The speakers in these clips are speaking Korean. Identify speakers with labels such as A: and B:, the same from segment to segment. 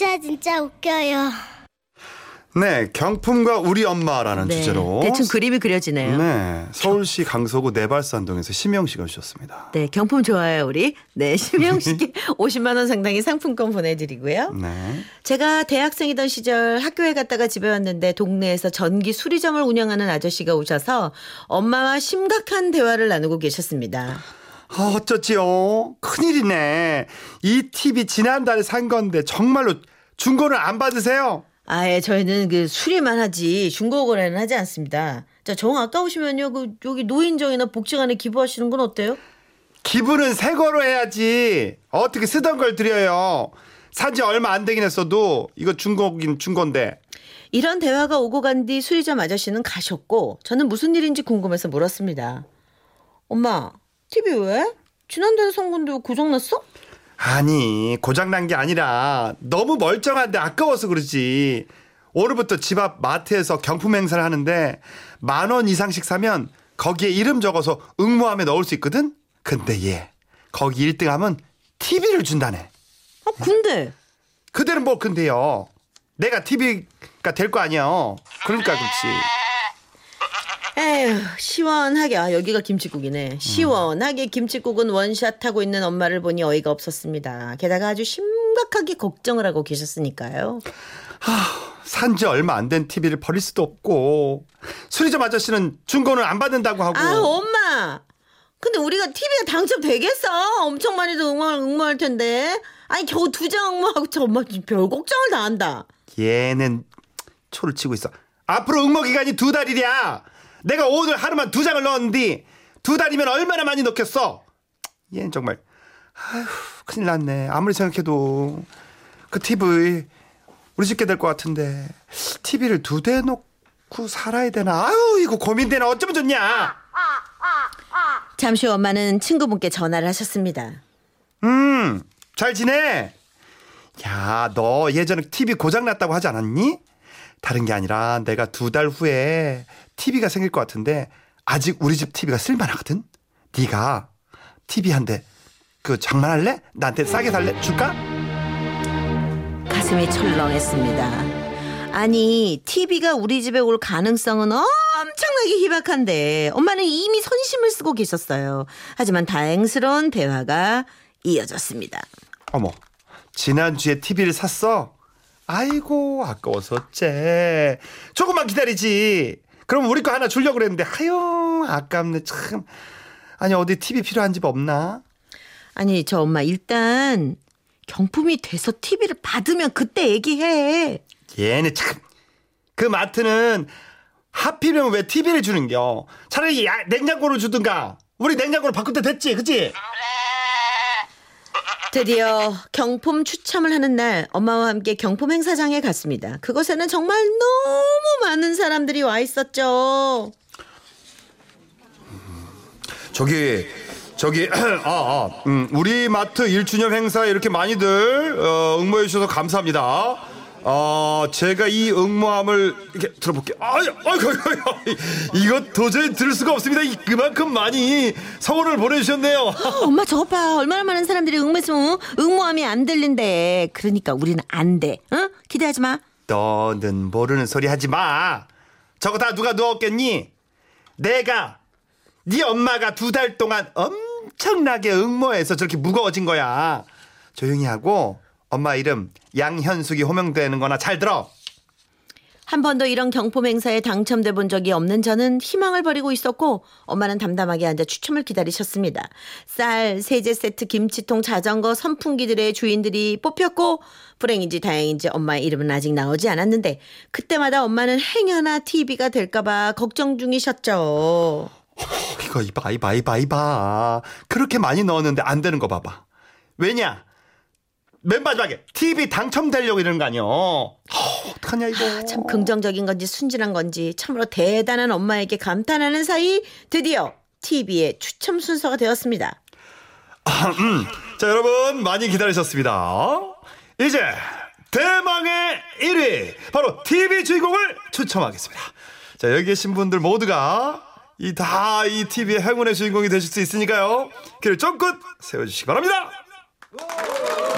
A: 진짜 진짜 웃겨요.
B: 네, 경품과 우리 엄마라는
C: 네,
B: 주제로
C: 대충 그림이 그려지네요. 네.
B: 네, 서울시 강서구 내발산동에서 심영 씨가 주셨습니다.
C: 경품 좋아요, 우리. 네, 심영 씨께 50만 원 상당의 상품권 보내드리고요.
B: 네.
C: 제가 대학생이던 시절 학교에 갔다가 집에 왔는데 동네에서 전기 수리점을 운영하는 아저씨가 오셔서 엄마와 심각한 대화를 나누고 계셨습니다.
B: 아, 어쩌지요? 큰일이네. 이 TV 지난달에 산 건데 정말로 중고는 안 받으세요?
C: 아예 저희는 그 수리만 하지 중고 거래는 하지 않습니다. 자, 정 아까우시면요. 그 여기 노인정이나 복지관에 기부하시는 건 어때요?
B: 기분은 새 거로 해야지. 어떻게 쓰던 걸 드려요? 산지 얼마 안 되긴 했어도 이거 중고긴 중고인데.
C: 이런 대화가 오고 간 뒤 수리점 아저씨는 가셨고 저는 무슨 일인지 궁금해서 물었습니다. 엄마, TV 왜? 건데 왜 고장났어?
B: 아니 고장난 게 아니라 너무 멀쩡한데 아까워서 그러지. 오늘부터 집 앞 마트에서 경품 행사를 하는데 만 원 이상씩 사면 거기에 이름 적어서 응모함에 넣을 수 있거든? 근데 얘 거기 1등 하면 TV를 준다네.
C: 아, 근데?
B: 그대는 뭐 근데요? 내가 TV가 될 거 아니야. 그러니까 그렇지
C: 에휴 시원하게. 아 여기가 김치국이네. 시원하게 김치국은 원샷 하고 있는 엄마를 보니 어이가 없었습니다. 게다가 아주 심각하게 걱정을 하고 계셨으니까요.
B: 산지 얼마 안 된 TV를 버릴 수도 없고. 수리점 아저씨는 중고는 안 받는다고 하고.
C: 아 엄마! 근데 우리가 TV가 당첨되겠어? 엄청 많이도 응모, 응모할 텐데. 아니 겨우 두 장 응모하고 저 엄마 별 걱정을 다 한다.
B: 얘는 초를 치고 있어. 앞으로 응모 기간이 두 달이랴. 내가 오늘 하루만 두 장을 넣었는데 두 달이면 얼마나 많이 넣겠어. 얘는 정말 아휴 큰일 났네. 아무리 생각해도 그 TV 우리 집게 될 것 같은데 TV를 두 대 놓고 살아야 되나? 아유 이거 고민되나? 어쩌면 좋냐?
C: 잠시 후 엄마는 친구분께 전화를 하셨습니다
B: 음, 잘 지내? 야, 너 예전에 TV 고장 났다고 하지 않았니? 다른 게 아니라 내가 두 달 후에 TV가 생길 것 같은데 아직 우리 집 TV가 쓸만하거든. 네가 TV 한 대 그 장만할래? 나한테 싸게 살래? 줄까?
C: 가슴이 철렁했습니다. 아니, TV가 우리 집에 올 가능성은 엄청나게 희박한데, 엄마는 이미 선심을 쓰고 계셨어요. 하지만 다행스러운 대화가 이어졌습니다.
B: 어머, 지난주에 TV를 샀어? 아이고, 아까워서 어째. 조금만 기다리지. 그럼 우리 거 하나 주려고 그랬는데, 하여, 아깝네, 참. 아니, 어디 TV 필요한 집 없나?
C: 아니, 저 엄마, 일단, 경품이 돼서 TV를 받으면 그때 얘기해.
B: 얘네 참. 그 마트는 하필이면 왜 TV를 주는겨? 차라리 야, 냉장고를 주든가. 우리 냉장고를 바꿀 때 됐지, 그치?
C: 드디어 경품 추첨을 하는 날 엄마와 함께 경품 행사장에 갔습니다. 그곳에는 정말 너무 많은 사람들이 와 있었죠.
B: 저기, 저기, 아, 아, 음, 우리 마트 1주년 행사에 이렇게 많이들 어, 응모해 주셔서 감사합니다. 어, 제가 이 응모함을 이렇게 들어볼게요. 아이, 아이고, 아이고, 이거 도저히 들을 수가 없습니다. 이- 그만큼 많이 성원을 보내주셨네요.
C: 엄마 저것 봐 얼마나 많은 사람들이 응모했으면 응모함이 안 들린대. 그러니까 우리는 안 돼. 응? 기대하지 마.
B: 너는 모르는 소리 하지 마. 저거 다 누가 누웠겠니? 내가 네 엄마가 두 달 동안 엄청나게 응모해서 저렇게 무거워진 거야. 조용히 하고 엄마 이름 양현숙이 호명되는 거나 잘 들어.
C: 한 번도 이런 경품 행사에 당첨돼 본 적이 없는 저는 희망을 버리고 있었고 엄마는 담담하게 앉아 추첨을 기다리셨습니다. 쌀, 세제 세트, 김치통, 자전거, 선풍기들의 주인들이 뽑혔고 불행인지 다행인지 엄마의 이름은 아직 나오지 않았는데 그때마다 엄마는 행여나 TV가 될까봐 걱정 중이셨죠.
B: 이거 이봐 이봐 이봐 이봐. 그렇게 많이 넣었는데 안 되는 거 봐봐. 왜냐? 맨 마지막에 TV 당첨되려고 이러는 거 아니야. 어, 어떡하냐 이거.
C: 참 긍정적인 건지 순진한 건지 참으로 대단한 엄마에게 감탄하는 사이 드디어 TV의 추첨 순서가 되었습니다.
B: 자, 여러분 많이 기다리셨습니다. 이제 대망의 1위 바로 TV 주인공을 추첨하겠습니다. 자, 여기 계신 분들 모두가 이 다이 TV의 행운의 주인공이 되실 수 있으니까요. 귀를 쫑긋 세워주시기 바랍니다.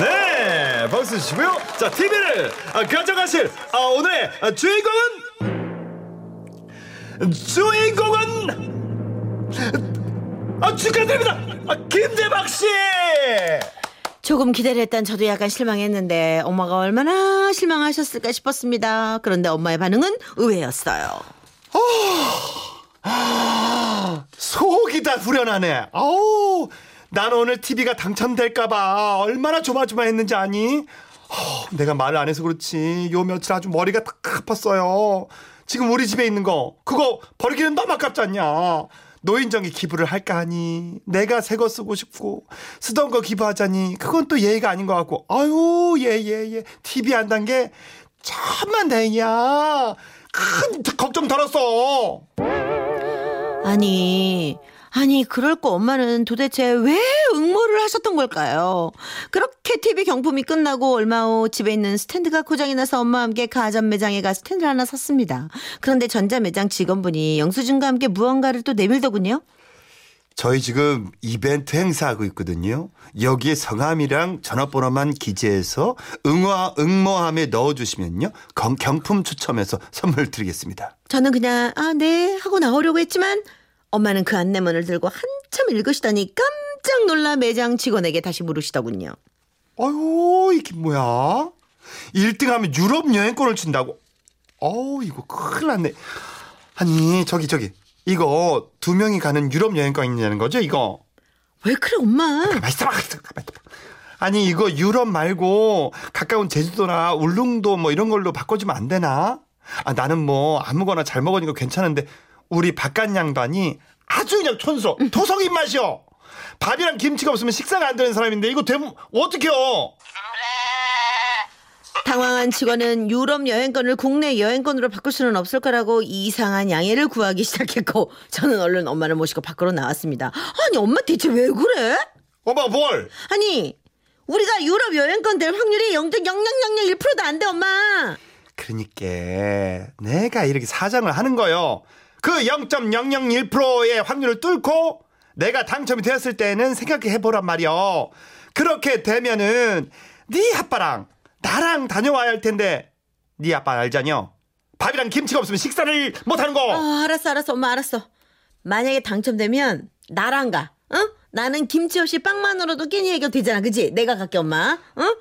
B: 네, 박수 주시고요. 자, TV를 가져가실 아, 오늘의 주인공은 주인공은 아, 축하드립니다. 아, 김대박 씨.
C: 조금 기다렸단 저도 약간 실망했는데 엄마가 얼마나 실망하셨을까 싶었습니다. 그런데 엄마의 반응은 의외였어요.
B: 속이 다 후련하네. 아우, 난 오늘 TV가 당첨될까봐 얼마나 조마조마했는지 아니? 어, 내가 말을 안 해서 그렇지. 요 며칠 아주 머리가 딱 아팠어요. 지금 우리 집에 있는 거 그거 버리기는 너무 아깝지 않냐? 노인정에 기부를 할까 하니 내가 새 거 쓰고 싶고 쓰던 거 기부하자니 그건 또 예의가 아닌 것 같고 아유 예 예예 예, 예. TV 한단 게 참만 다행이야 큰 걱정 덜었어
C: 아니, 아니, 그럴 거 엄마는 도대체 왜 응모를 하셨던 걸까요? 그렇게 TV 경품이 끝나고 얼마 후 집에 있는 스탠드가 고장이 나서 엄마와 함께 가전 매장에 가 스탠드를 하나 샀습니다. 그런데 전자 매장 직원분이 영수증과 함께 무언가를 또 내밀더군요.
B: 저희 지금 이벤트 행사하고 있거든요. 여기에 성함이랑 전화번호만 기재해서 응화 응모함에 넣어주시면요 경, 경품 추첨해서 선물 드리겠습니다.
C: 저는 그냥 아, 네 하고 나오려고 했지만 엄마는 그 안내문을 들고 한참 읽으시더니 깜짝 놀라 매장 직원에게 다시 물으시더군요.
B: 아유 이게 뭐야? 1등 하면 유럽 여행권을 준다고? 어우 이거 큰일 났네. 아니 저기 저기 이거 두 명이 가는 유럽 여행권이냐는 거죠 이거?
C: 왜 그래 엄마?
B: 가만 있어봐, 가만 있어봐. 아니 이거 유럽 말고 가까운 제주도나 울릉도 뭐 이런 걸로 바꿔주면 안 되나? 아 나는 뭐 아무거나 잘 먹으니까 괜찮은데 우리 바깥 양반이 아주 그냥 촌스러워 도성 입맛이요. 밥이랑 김치가 없으면 식사가 안 되는 사람인데 이거 되면 어떡해요?
C: 당황한 직원은 유럽 여행권을 국내 여행권으로 바꿀 수는 없을 거라고 이상한 양해를 구하기 시작했고 저는 얼른 엄마를 모시고 밖으로 나왔습니다. 아니 엄마 대체 왜 그래?
B: 엄마 뭘?
C: 아니 우리가 유럽 여행권 될 확률이 0.0001%도 안 돼 엄마.
B: 그러니까 내가 이렇게 사정을 하는 거요. 그 0.001%의 확률을 뚫고 내가 당첨이 되었을 때는 생각해 보란 말이요. 그렇게 되면은 네 아빠랑 나랑 다녀와야 할 텐데 네 아빠 알잖여. 밥이랑 김치가 없으면 식사를 못 하는 거.
C: 어, 알았어 알았어 엄마 알았어. 만약에 당첨되면 나랑 가. 응? 나는 김치 없이 빵만으로도 끼니 해결되잖아. 그지? 내가 갈게 엄마. 응?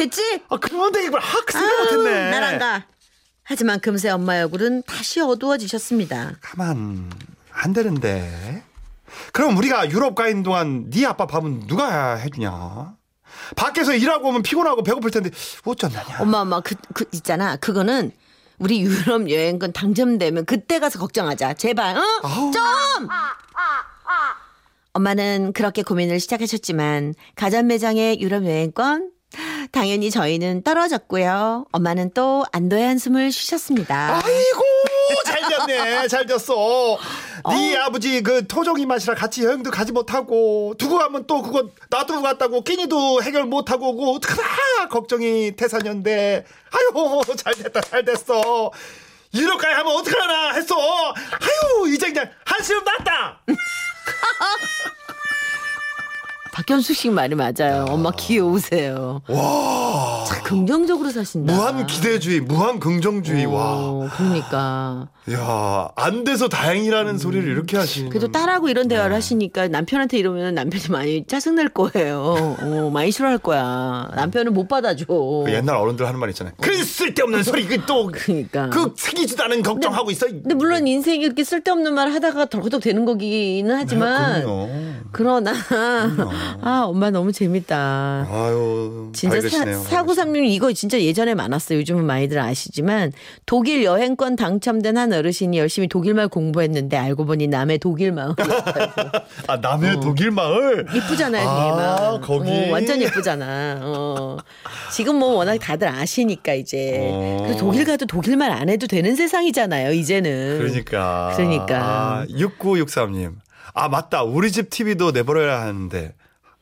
C: 됐지?
B: 아, 그런데 이걸 학 생각
C: 아우,
B: 못했네.
C: 나랑 가. 하지만 금세 엄마 얼굴은 다시 어두워지셨습니다.
B: 가만 안 되는데. 그럼 우리가 유럽 가 있는 동안 네 아빠 밥은 누가 해주냐? 밖에서 일하고 오면 피곤하고 배고플 텐데 어쩐다냐?
C: 엄마 엄마 그, 그 있잖아. 그거는 우리 유럽 여행권 당첨되면 그때 가서 걱정하자. 제발. 응?
B: 아우.
C: 좀. 엄마는 그렇게 고민을 시작하셨지만 가전 매장의 유럽 여행권 당연히 저희는 떨어졌고요. 엄마는 또 안도의 한숨을 쉬셨습니다.
B: 아이고 잘 됐네. 잘 됐어. 네 아버지 그 토종이 맛이라 같이 여행도 가지 못하고 두고 가면 또 그거 놔두고 갔다고 끼니도 해결 못하고 오고 어떡하나 걱정이 태산이었는데. 아유 잘 됐다 잘 됐어. 유럽가에 하면 어떡하나 했어. 아유 이제 그냥 한시름 났다
C: 박현숙 씨 말이 맞아요. 엄마 귀여우세요.
B: 와
C: 참 긍정적으로 사신다.
B: 무한 기대주의 무한 긍정주의 와
C: 어, 그러니까.
B: 야, 안 돼서 다행이라는 소리를 이렇게 하시는.
C: 그래도 딸하고 이런
B: 네.
C: 대화를 하시니까 남편한테 이러면 남편이 많이 짜증낼 거예요. 어, 많이 싫어할 거야. 남편은 못 받아줘.
B: 그 옛날 어른들 하는 말 있잖아요. 그 쓸데없는 소리, 그 또,
C: 그러니까.
B: 그 생기지도 않은 걱정하고 있어.
C: 근데 물론 인생이 이렇게 쓸데없는 말 하다가 덜커덕 되는 거기는 하지만
B: 그럼요.
C: 그러나 아 엄마 너무 재밌다.
B: 아유,
C: 진짜
B: 밝으시네요.
C: 사, 구삼육 이거 진짜 예전에 많았어요. 요즘은 많이들 아시지만 독일 여행권 당첨된 한 어르신이 열심히 독일말 공부했는데 알고 보니 남의 독일 마을
B: 아, 남의 독일 마을?
C: 예쁘잖아요,
B: 아,
C: 독일 마을.
B: 거기.
C: 어, 완전 예쁘잖아. 어. 지금 뭐 워낙 다들 아시니까 이제
B: 어.
C: 독일 가도 독일말 안 해도 되는 세상이잖아요. 이제는.
B: 그러니까.
C: 그러니까.
B: 아, 6963님. 아, 맞다. 우리 집 TV도 내버려야 하는데.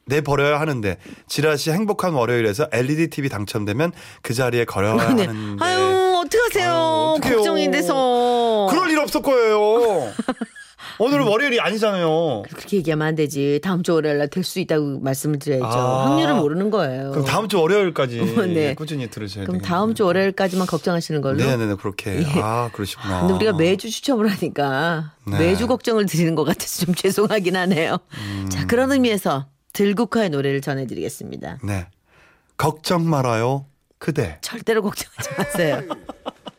B: 내버려야 하는데 지라시 행복한 월요일에서 LED TV 당첨되면 그 자리에 걸어야
C: 네.
B: 하는데
C: 아유 어떡하세요.
B: 아유.
C: 걱정이 돼서.
B: 그럴 일 없을 거예요. 오늘은 월요일이 아니잖아요.
C: 그렇게 얘기하면 안 되지. 다음 주 월요일 날 될 수 있다고 말씀을 드려야죠.
B: 아.
C: 확률을 모르는 거예요.
B: 그럼 다음 주 월요일까지
C: 네.
B: 꾸준히 들으셔야 돼요.
C: 그럼 다음 주 월요일까지만 걱정하시는 걸로.
B: 네네네 그렇게 아 그러시구나.
C: 근데 우리가 매주 추첨을 하니까
B: 네.
C: 매주 걱정을 드리는 것 같아서 좀 죄송하긴 하네요.
B: 음.
C: 자, 그런 의미에서 들국화의 노래를 전해드리겠습니다.
B: 네 걱정 말아요 그대.
C: 절대로 걱정하지 마세요.